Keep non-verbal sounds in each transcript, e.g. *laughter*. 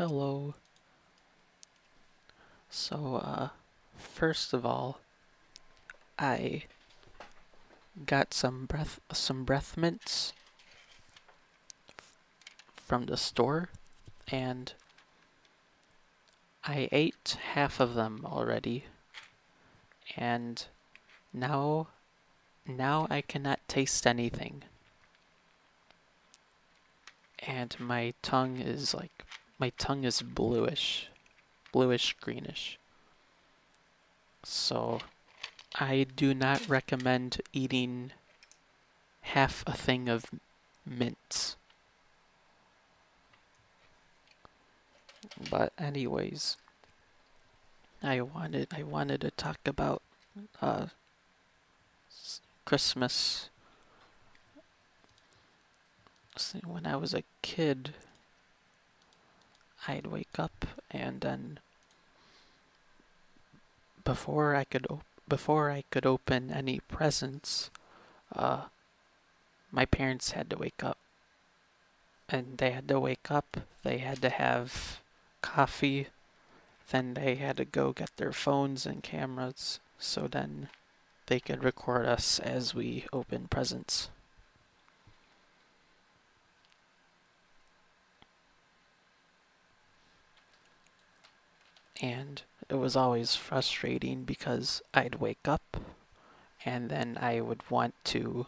Hello. So, uh, first of all, I got some breath some breath mints from the store and I ate half of them already and now now I cannot taste anything and my tongue is like my tongue is bluish bluish greenish. So I do not recommend eating half a thing of mints. But anyways I wanted I wanted to talk about uh, Christmas. See, when I was a kid, I'd wake up and then before I could before I could open any presents, uh, my parents had to wake up. And they had to wake up, they had to have coffee, then they had to go get their phones and cameras so then they could record us as we open presents. And it was always frustrating because I'd wake up and then I would want to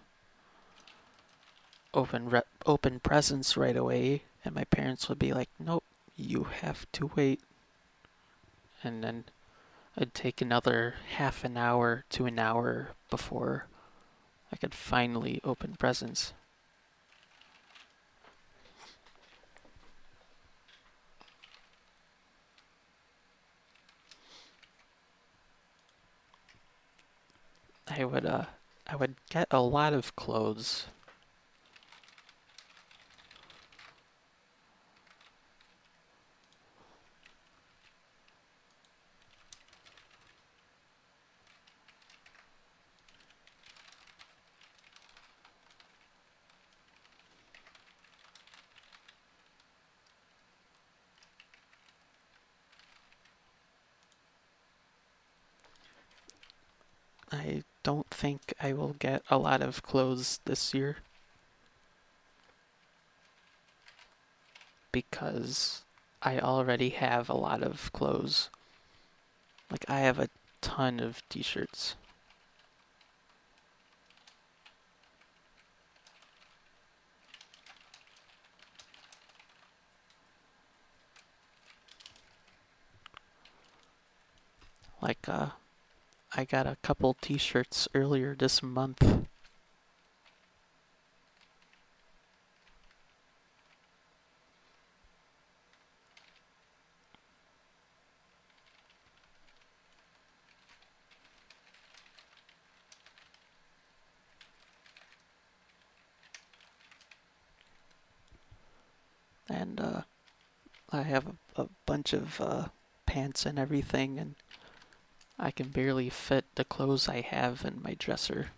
open re- open presents right away and my parents would be like nope you have to wait. And then I'd take another half an hour to an hour before I could finally open presents I would uh I would get a lot of clothes. I don't think I will get a lot of clothes this year. Because I already have a lot of clothes. Like, I have a ton of t shirts. Like, uh, I got a couple t-shirts earlier this month. And uh, I have a, a bunch of uh, pants and everything and I can barely fit the clothes I have in my dresser.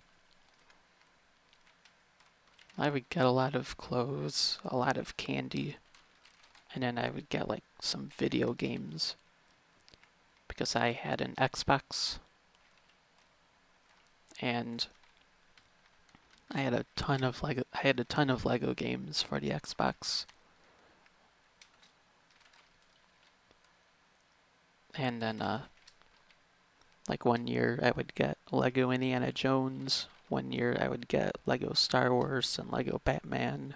I would get a lot of clothes, a lot of candy, and then I would get like some video games because I had an Xbox and I had a ton of Lego I had a ton of Lego games for the Xbox. And then uh like one year I would get Lego Indiana Jones, one year I would get Lego Star Wars and Lego Batman.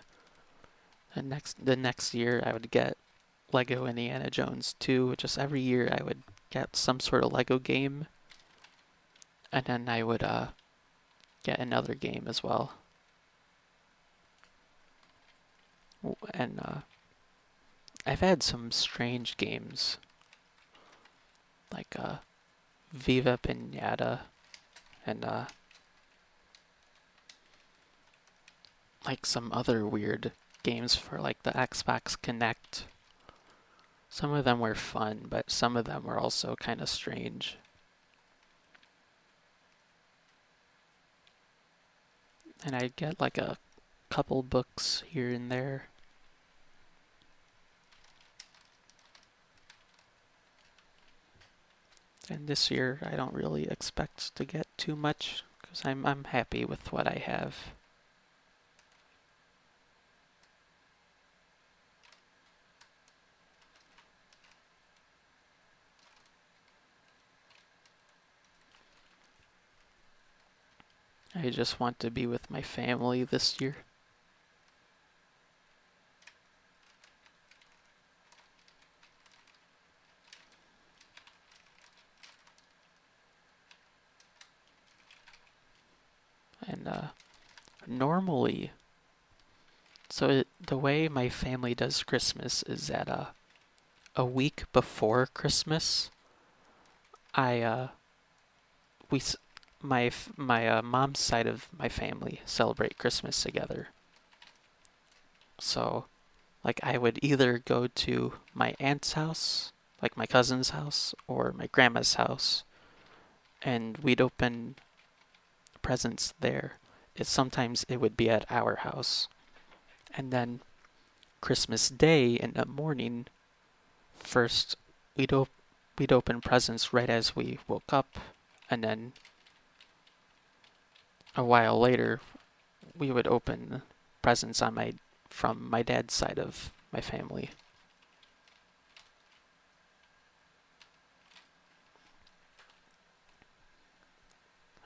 And next the next year I would get Lego Indiana Jones 2. Just every year I would get some sort of Lego game. And then I would uh get another game as well. And uh I've had some strange games. Like uh Viva Pinata and uh like some other weird games for like the Xbox Kinect. Some of them were fun, but some of them were also kind of strange. And I'd get like a couple books here and there. And this year, I don't really expect to get too much because I'm I'm happy with what I have. I just want to be with my family this year. And uh, normally, so the way my family does Christmas is that uh, a week before Christmas, I uh, we my my uh, mom's side of my family celebrate Christmas together. So, like I would either go to my aunt's house, like my cousin's house, or my grandma's house, and we'd open presents there. It sometimes it would be at our house, and then Christmas Day in the morning, first we'd op- we'd open presents right as we woke up, and then a while later, we would open presents on my from my dad's side of my family.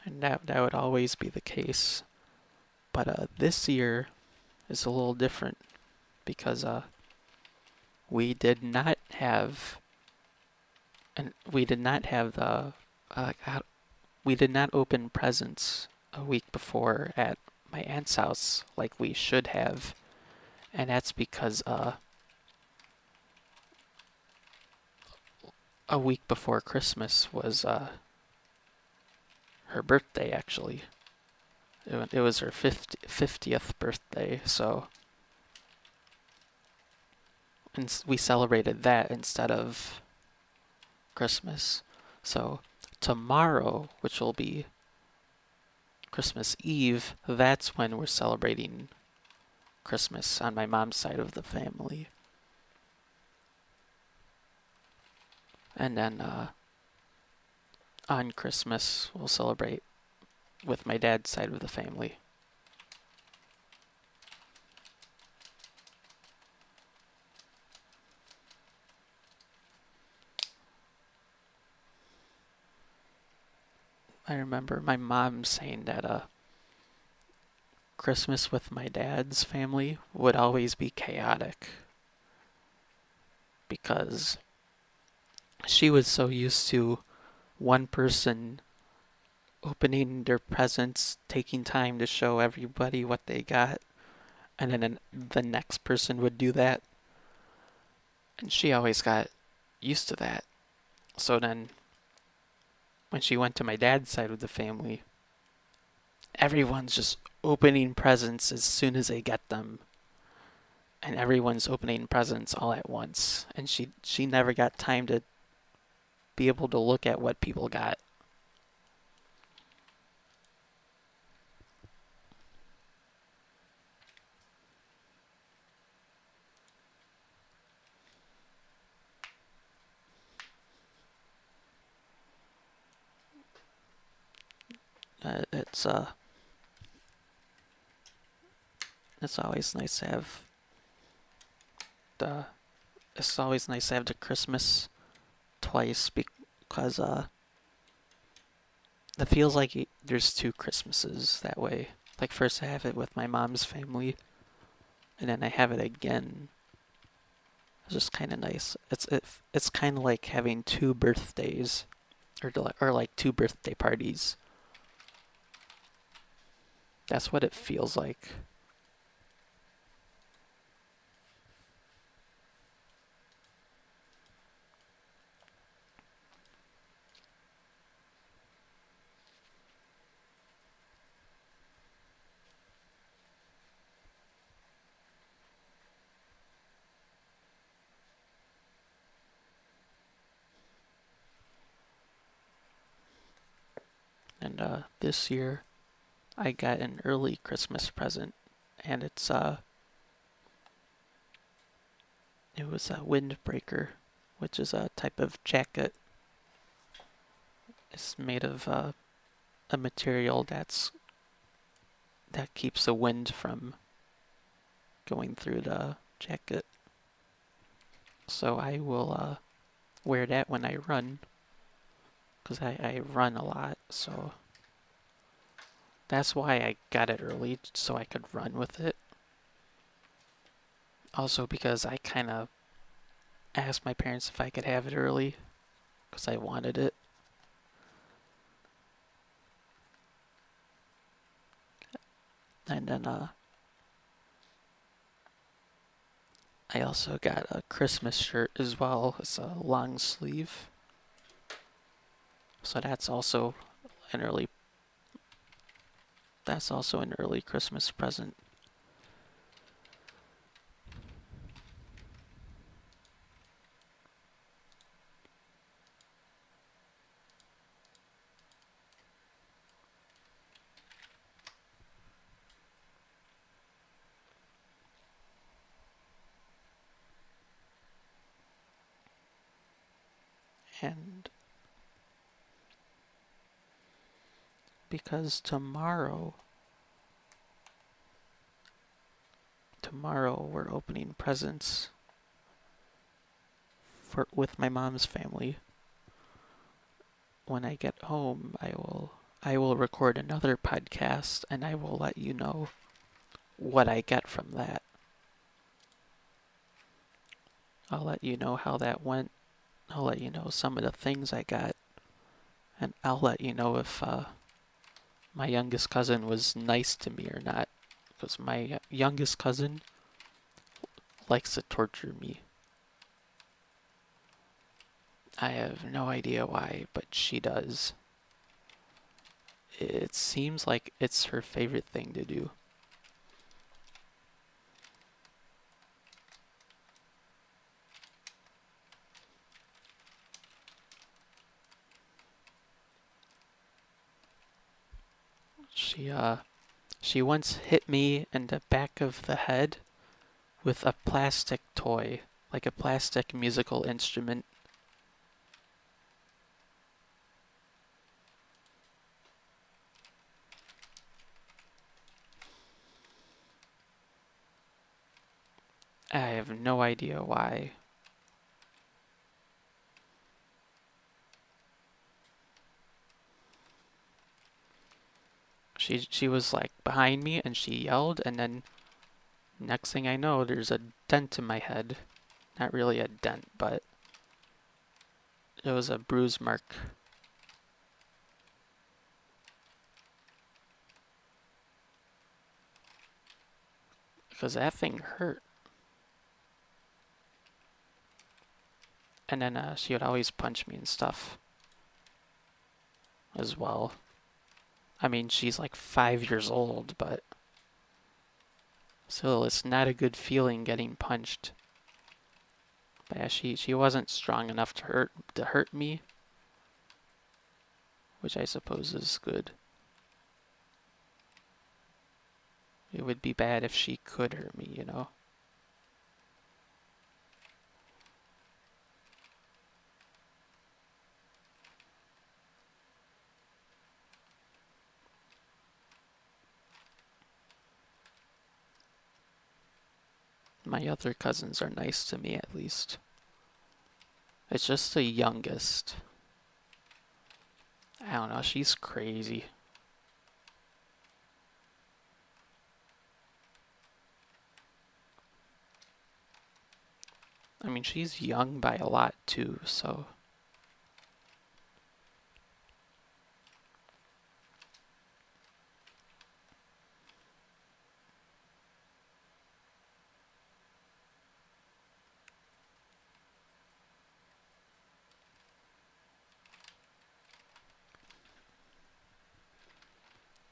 And that that would always be the case. But uh, this year is a little different because uh, we did not have and we did not have the uh, we did not open presents a week before at my aunt's house like we should have. And that's because uh, a week before Christmas was uh, her birthday, actually. It, it was her 50, 50th birthday, so. And we celebrated that instead of Christmas. So tomorrow, which will be Christmas Eve, that's when we're celebrating Christmas on my mom's side of the family. And then uh, on Christmas, we'll celebrate with my dad's side of the family. I remember my mom saying that uh, Christmas with my dad's family would always be chaotic because she was so used to one person opening their presents, taking time to show everybody what they got, and then the next person would do that. And she always got used to that. So then when she went to my dad's side of the family, everyone's just opening presents as soon as they get them. And everyone's opening presents all at once. And she she never got time to be able to look at what people got. Uh, it's uh, it's always nice to have the. It's always nice to have the Christmas twice because uh, it feels like there's two Christmases that way. Like first I have it with my mom's family, and then I have it again. It's just kind of nice. It's it, it's kind of like having two birthdays, or or like two birthday parties. That's what it feels like. And uh, this year, I got an early Christmas present, and it's uh, it was a windbreaker, which is a type of jacket. It's made of uh, a material that's that keeps the wind from going through the jacket. So I will uh, wear that when I run, because I, I run a lot, so that's why I got it early, so I could run with it. Also because I kind of asked my parents if I could have it early, because I wanted it. And then, uh, I also got a Christmas shirt as well. It's a long sleeve. So that's also an early that's also an early Christmas present. And because tomorrow tomorrow we're opening presents for with my mom's family. When I get home, I will I will record another podcast and I will let you know what I get from that. I'll let you know how that went. I'll let you know some of the things I got. And I'll let you know if uh, my youngest cousin was nice to me or not. Because my youngest cousin likes to torture me. I have no idea why, but she does. It seems like it's her favorite thing to do. She, uh, she once hit me in the back of the head with a plastic toy, like a plastic musical instrument. I have no idea why. She she was like behind me and she yelled and then next thing I know there's a dent in my head. Not really a dent, but it was a bruise mark. Because that thing hurt. And then uh, she would always punch me and stuff as well. I mean, she's like five years old, but still, it's not a good feeling getting punched. But yeah, she she wasn't strong enough to hurt to hurt me, which I suppose is good. It would be bad if she could hurt me, you know. My other cousins are nice to me at least. It's just the youngest. I don't know, she's crazy. I mean, she's young by a lot too, so.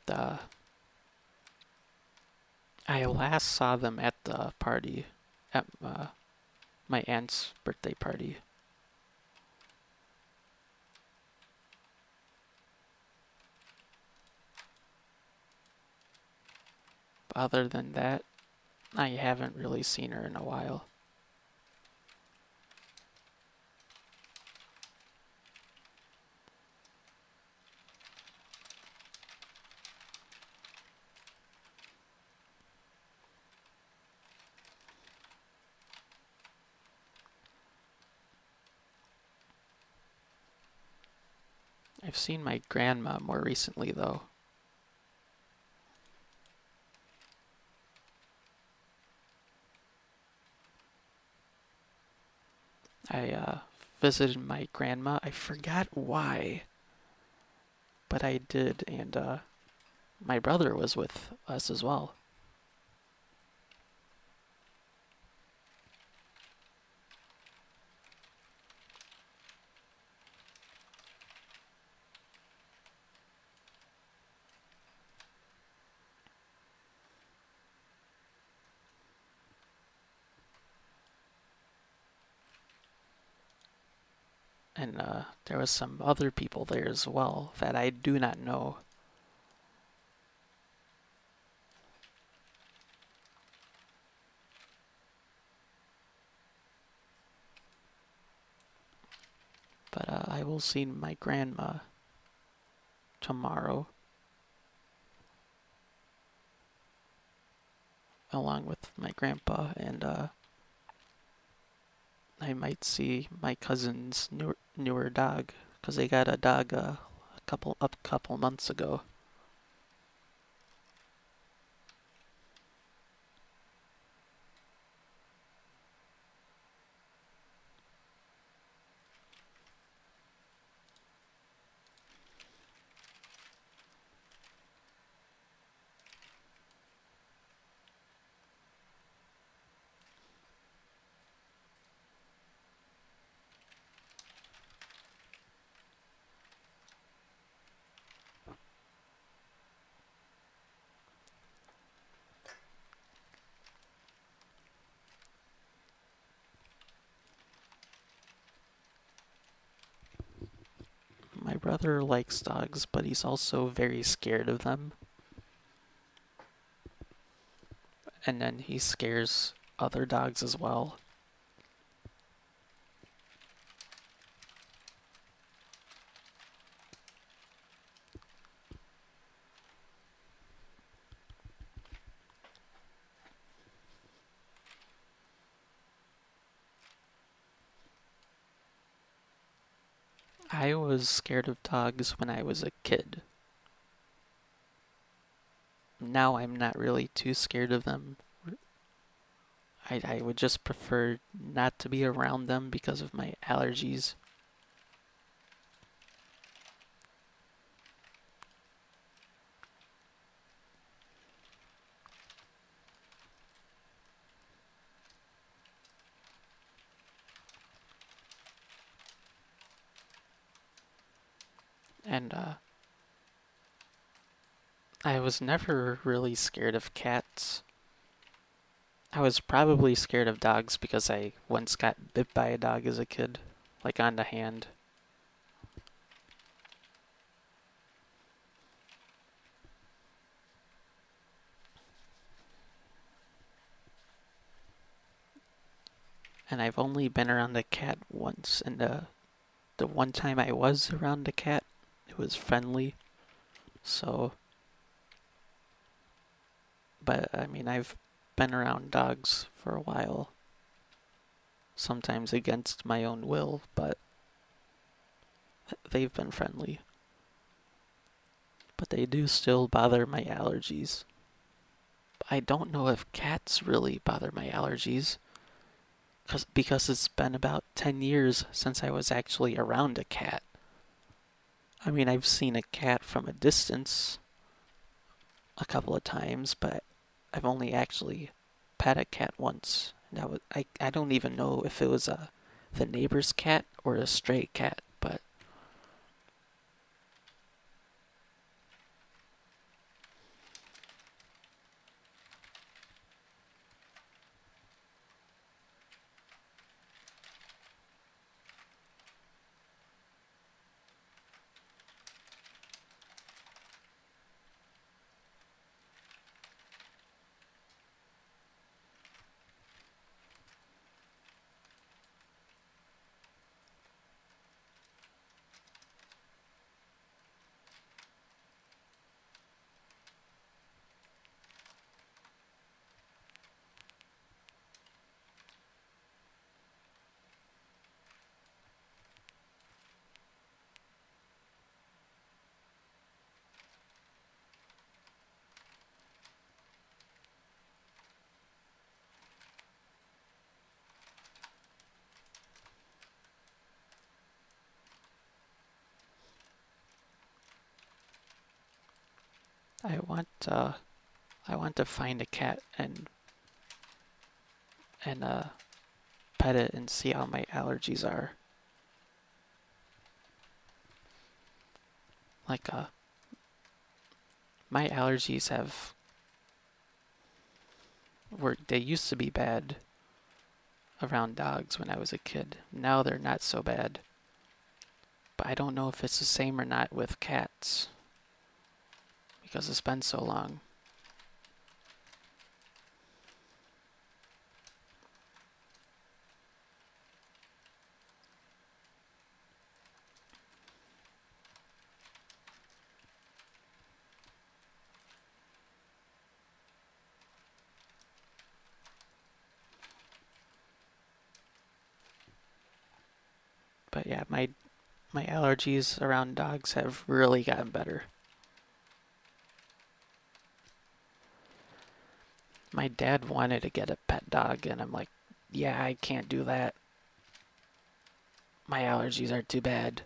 Uh, I last saw them at the party, at uh, my aunt's birthday party. Other than that, I haven't really seen her in a while. I've seen my grandma more recently, though. I uh, visited my grandma. I forgot why, but I did, and uh, my brother was with us as well. And uh, there was some other people there as well that I do not know. But uh, I will see my grandma tomorrow. Along with my grandpa and uh, I might see my cousin's newer, dog because they got a dog uh, a couple a couple months ago. My brother likes dogs, but he's also very scared of them. And then he scares other dogs as well. I was scared of dogs when I was a kid. Now I'm not really too scared of them. I, I would just prefer not to be around them because of my allergies. And uh, I was never really scared of cats. I was probably scared of dogs because I once got bit by a dog as a kid, like on the hand. And I've only been around a cat once, and uh, the one time I was around a cat, it was friendly. So, but I mean, I've been around dogs for a while. Sometimes against my own will, but they've been friendly. But they do still bother my allergies. I don't know if cats really bother my allergies. Cause, because it's been about 10 years since I was actually around a cat. I mean, I've seen a cat from a distance a couple of times, but I've only actually pet a cat once. And was, I, I don't even know if it was a the neighbor's cat or a stray cat, I want uh I want to find a cat and and uh pet it and see how my allergies are. Like uh my allergies have were they used to be bad around dogs when I was a kid. Now they're not so bad. But I don't know if it's the same or not with cats because it's been so long. But yeah, my my allergies around dogs have really gotten better. My dad wanted to get a pet dog, and I'm like, yeah, I can't do that. My allergies are too bad.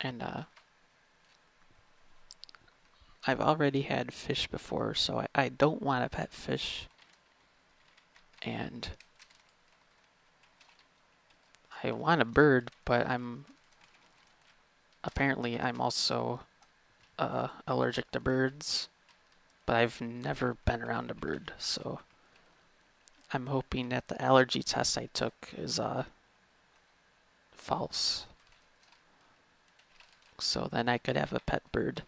And, uh, I've already had fish before, so I, I don't want a pet fish. And I want a bird, but I'm apparently I'm also uh, allergic to birds. But I've never been around a bird, so I'm hoping that the allergy test I took is uh, false. So then I could have a pet bird.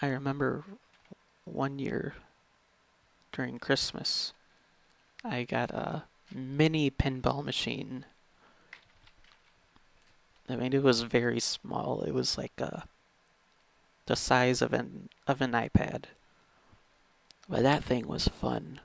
I remember one year during Christmas, I got a mini pinball machine. I mean, it was very small. It was like uh, the size of an of an iPad. But that thing was fun.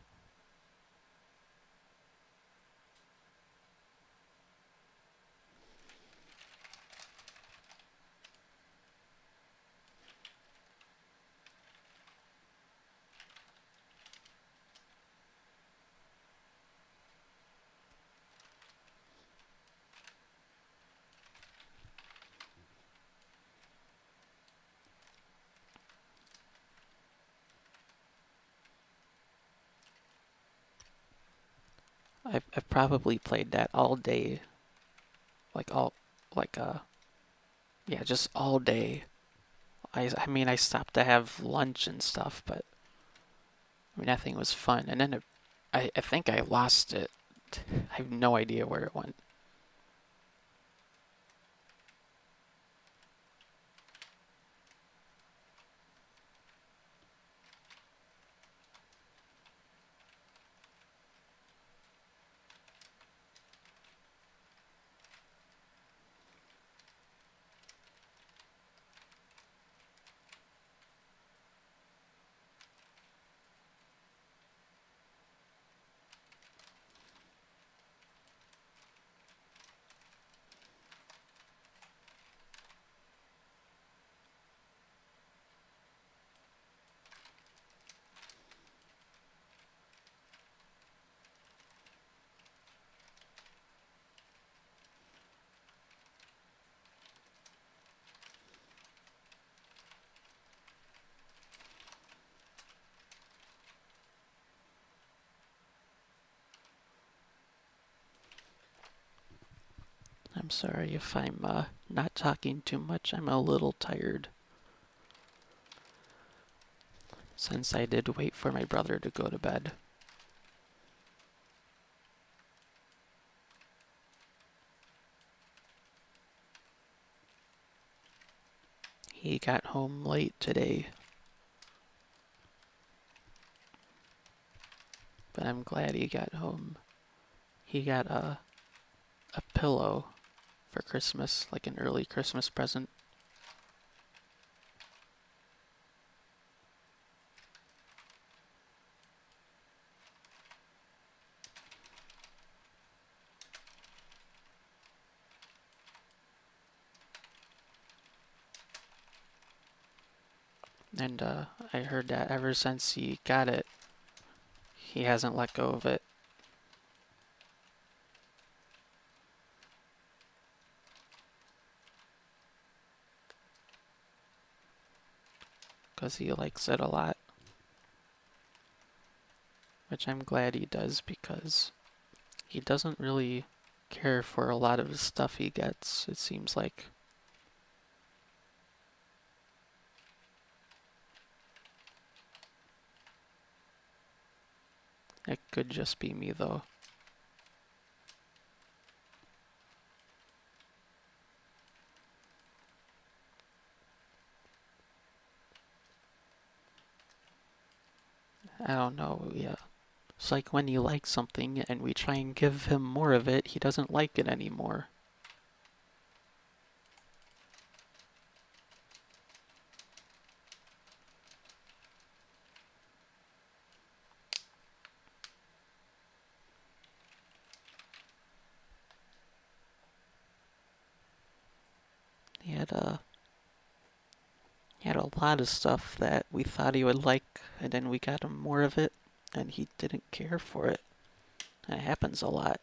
I've, I've probably played that all day. Like all, like uh, yeah, just all day. I, I mean, I stopped to have lunch and stuff, but I mean, that thing was fun. And then it, I, I think I lost it. *laughs* I have no idea where it went. I'm sorry if I'm uh, not talking too much. I'm a little tired. Since I did wait for my brother to go to bed. He got home late today. But I'm glad he got home. He got a a pillow for Christmas, like an early Christmas present. And uh, I heard that ever since he got it, he hasn't let go of it. Because he likes it a lot. Which I'm glad he does because he doesn't really care for a lot of the stuff he gets, it seems like. It could just be me though. I don't know, yeah. It's like when you like something and we try and give him more of it, he doesn't like it anymore. He had a he had a lot of stuff that we thought he would like, and then we got him more of it, and he didn't care for it. That happens a lot.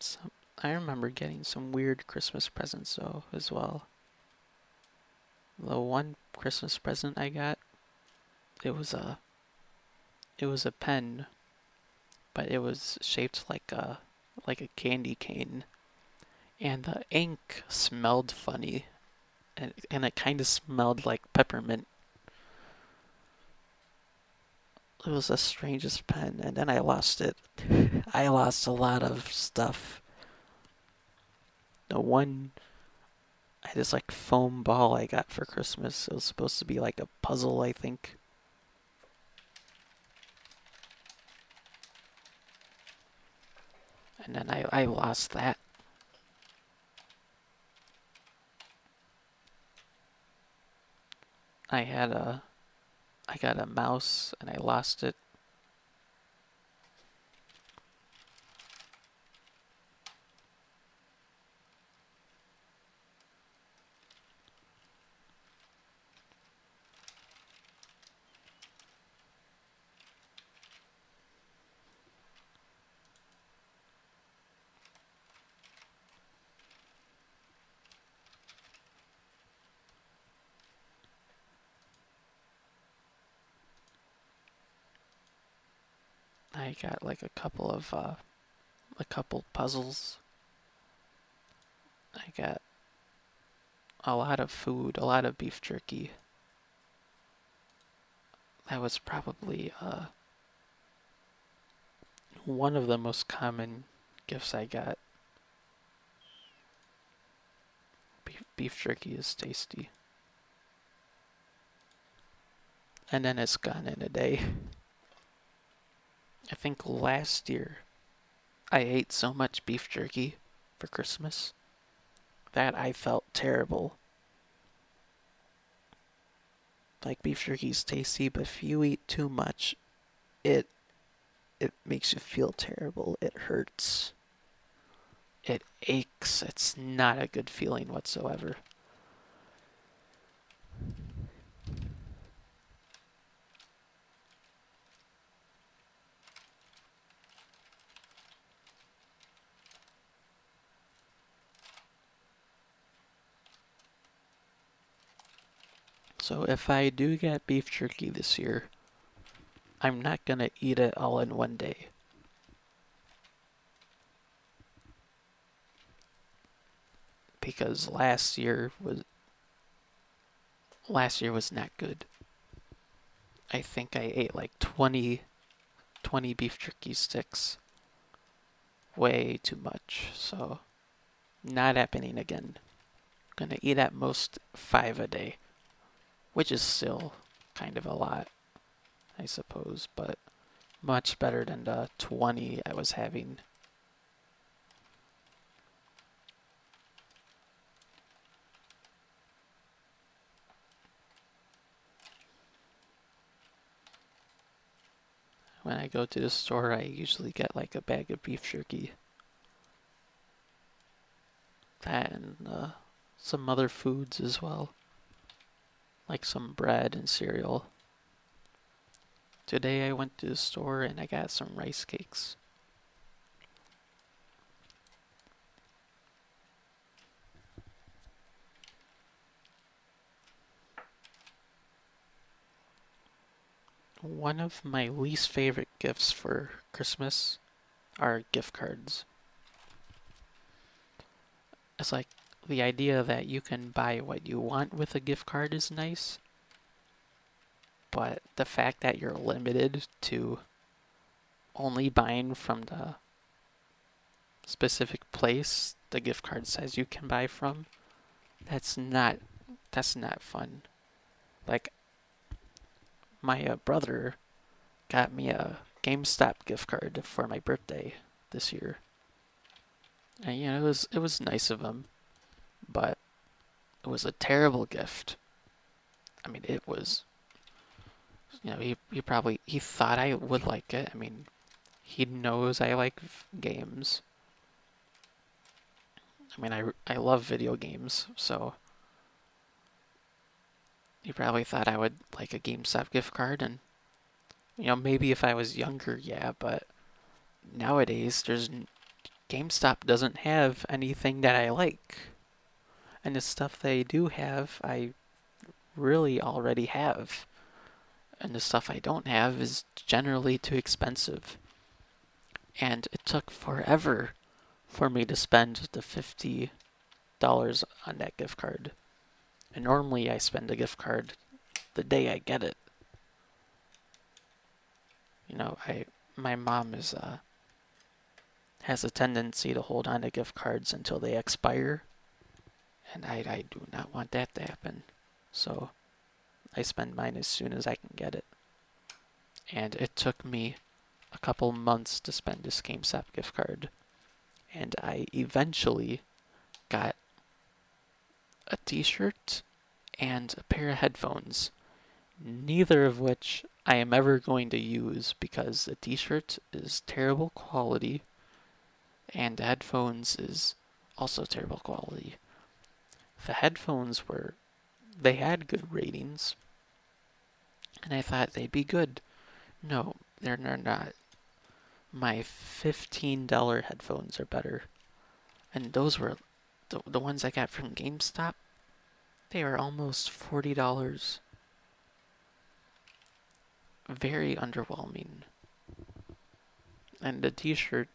Some, I remember getting some weird Christmas presents though as well. The one Christmas present I got, it was a it was a pen, but it was shaped like a like a candy cane. And the ink smelled funny. And and it kind of smelled like peppermint. it was the strangest pen, and then I lost it. *laughs* I lost a lot of stuff. The one, I had this like foam ball I got for Christmas. It was supposed to be like a puzzle, I think. And then I, I lost that. I had a I got a mouse and I lost it. Got like a couple of uh, a couple puzzles. I got a lot of food, a lot of beef jerky. That was probably uh, one of the most common gifts I got. Beef, beef jerky is tasty. And then it's gone in a day. I think last year I ate so much beef jerky for Christmas that I felt terrible. Like beef jerky is tasty, but if you eat too much, it it makes you feel terrible. It hurts. It aches. It's not a good feeling whatsoever. So if I do get beef jerky this year, I'm not gonna eat it all in one day. Because last year was last year was not good. I think I ate like 20, 20 beef jerky sticks. Way too much, so not happening again. Gonna eat at most five a day, which is still kind of a lot, I suppose, but much better than the 20 I was having. When I go to the store, I usually get like a bag of beef jerky. That and uh, some other foods as well, like some bread and cereal. Today I went to the store and I got some rice cakes. One of my least favorite gifts for Christmas are gift cards. It's like the idea that you can buy what you want with a gift card is nice, but the fact that you're limited to only buying from the specific place the gift card says you can buy from, that's not that's not fun. Like my uh, brother got me a GameStop gift card for my birthday this year. And you know, it was it was nice of him, but it was a terrible gift. I mean, it was you know, he he probably he thought I would like it. I mean, he knows I like games. I mean, I I love video games, so he probably thought I would like a GameStop gift card, and you know, maybe if I was younger, yeah, but nowadays there's GameStop doesn't have anything that I like, and the stuff they do have, I really already have and the stuff I don't have is generally too expensive. And it took forever for me to spend the $50 on that gift card. And normally I spend a gift card the day I get it. You know, I my mom is uh has a tendency to hold on to gift cards until they expire. And I, I do not want that to happen. So I spend mine as soon as I can get it. And it took me a couple months to spend this GameStop gift card. And I eventually got a t-shirt and a pair of headphones. Neither of which I am ever going to use because the t-shirt is terrible quality and the headphones is also terrible quality. The headphones were they had good ratings, and I thought they'd be good. No, they're not. My $15 headphones are better. And those were the, the ones I got from GameStop. They were almost $40. Very underwhelming. And the t-shirt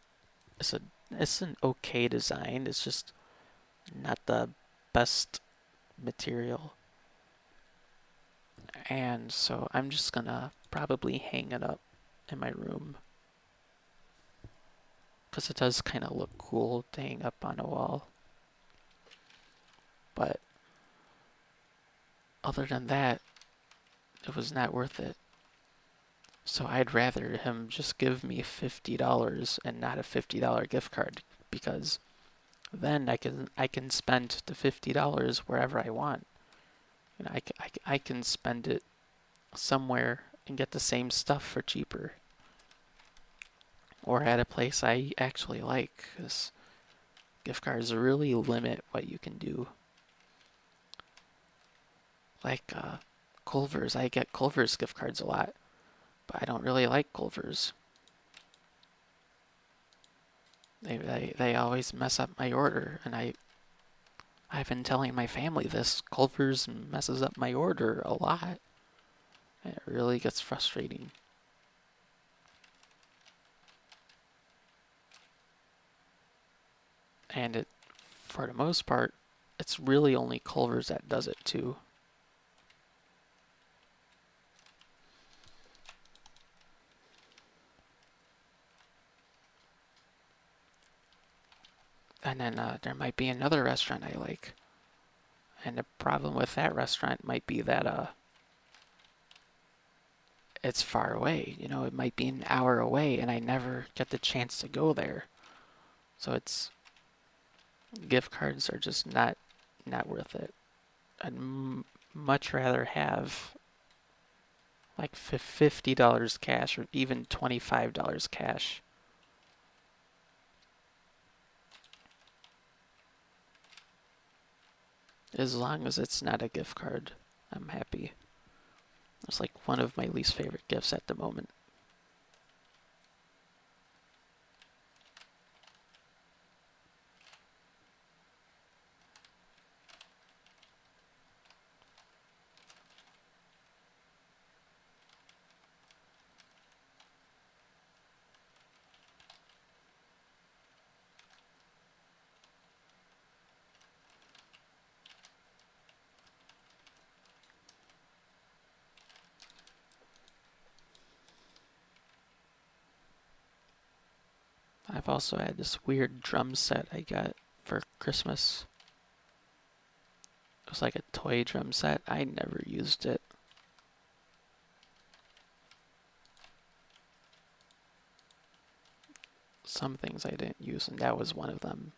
is a it's an okay design. It's just not the best material. And so I'm just gonna probably hang it up in my room. Because it does kind of look cool to hang up on a wall. But other than that, it was not worth it. So I'd rather him just give me $50 and not a $50 gift card because then I can I can spend the $50 wherever I want. You know, I, I, I can spend it somewhere and get the same stuff for cheaper. Or at a place I actually like, because gift cards really limit what you can do. Like uh, Culver's, I get Culver's gift cards a lot, but I don't really like Culver's. They, they, they always mess up my order, and I I've been telling my family this. Culver's messes up my order a lot. It really gets frustrating. And it, for the most part, it's really only Culver's that does it too. And then uh, there might be another restaurant I like. And the problem with that restaurant might be that uh, it's far away. You know, it might be an hour away, and I never get the chance to go there. So it's gift cards are just not not worth it. I'd much rather have like $50 cash or even $25 cash. As long as it's not a gift card, I'm happy. It's like one of my least favorite gifts at the moment. I've also had this weird drum set I got for Christmas. It was like a toy drum set. I never used it. Some things I didn't use, and that was one of them.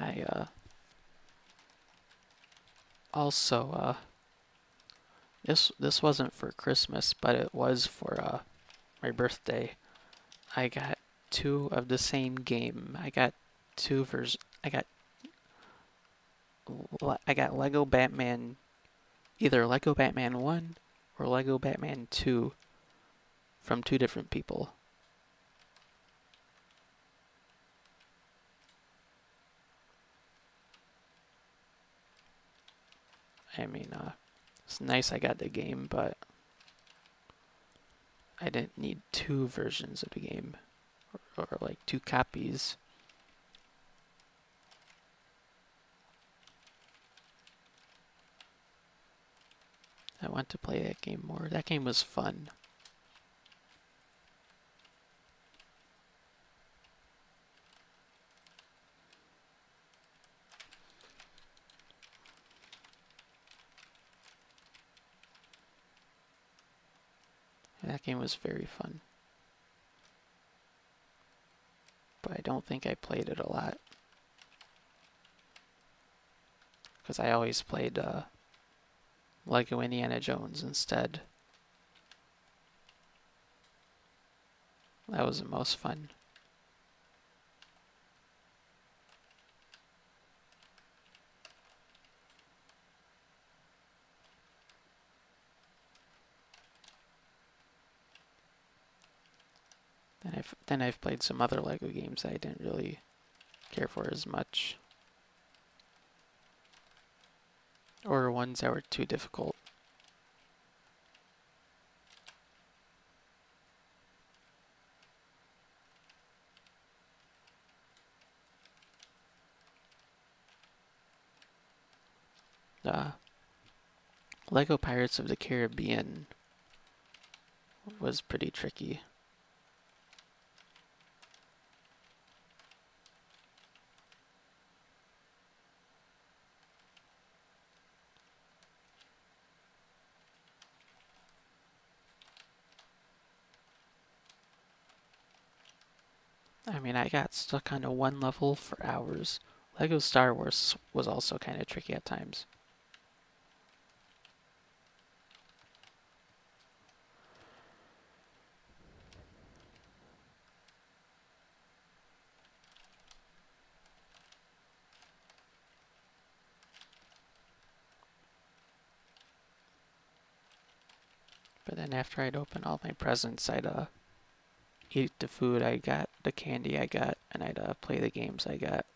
I uh, also uh, this this wasn't for Christmas, but it was for uh, my birthday. I got two of the same game. I got two vers- I got I got Lego Batman, either Lego Batman One or Lego Batman Two, from two different people. I mean, uh, it's nice I got the game, but I didn't need two versions of the game, or, or like two copies. I want to play that game more. That game was fun. That game was very fun. But I don't think I played it a lot. Because I always played uh, Lego Indiana Jones instead. That was the most fun. Then I've then I've played some other Lego games I didn't really care for as much. Or ones that were too difficult. Uh, Lego Pirates of the Caribbean was pretty tricky. I mean, I got stuck on a one level for hours. Lego Star Wars was also kind of tricky at times. But then after I'd open all my presents, I'd uh, eat the food I got, the candy I got. and I'd uh, play the games I got.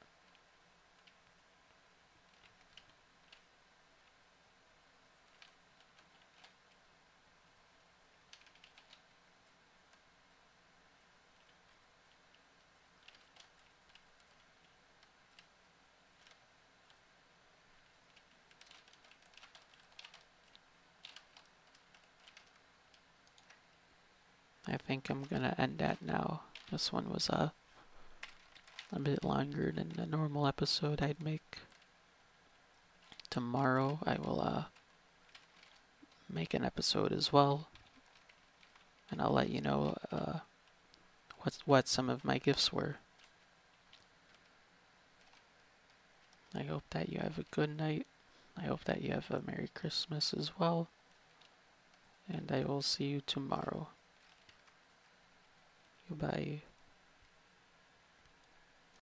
I think I'm gonna end that now. This one was uh, a bit longer than the normal episode I'd make. Tomorrow I will uh, make an episode as well, and I'll let you know uh, what what some of my gifts were. I hope that you have a good night. I hope that you have a Merry Christmas as well. And I will see you tomorrow. Goodbye.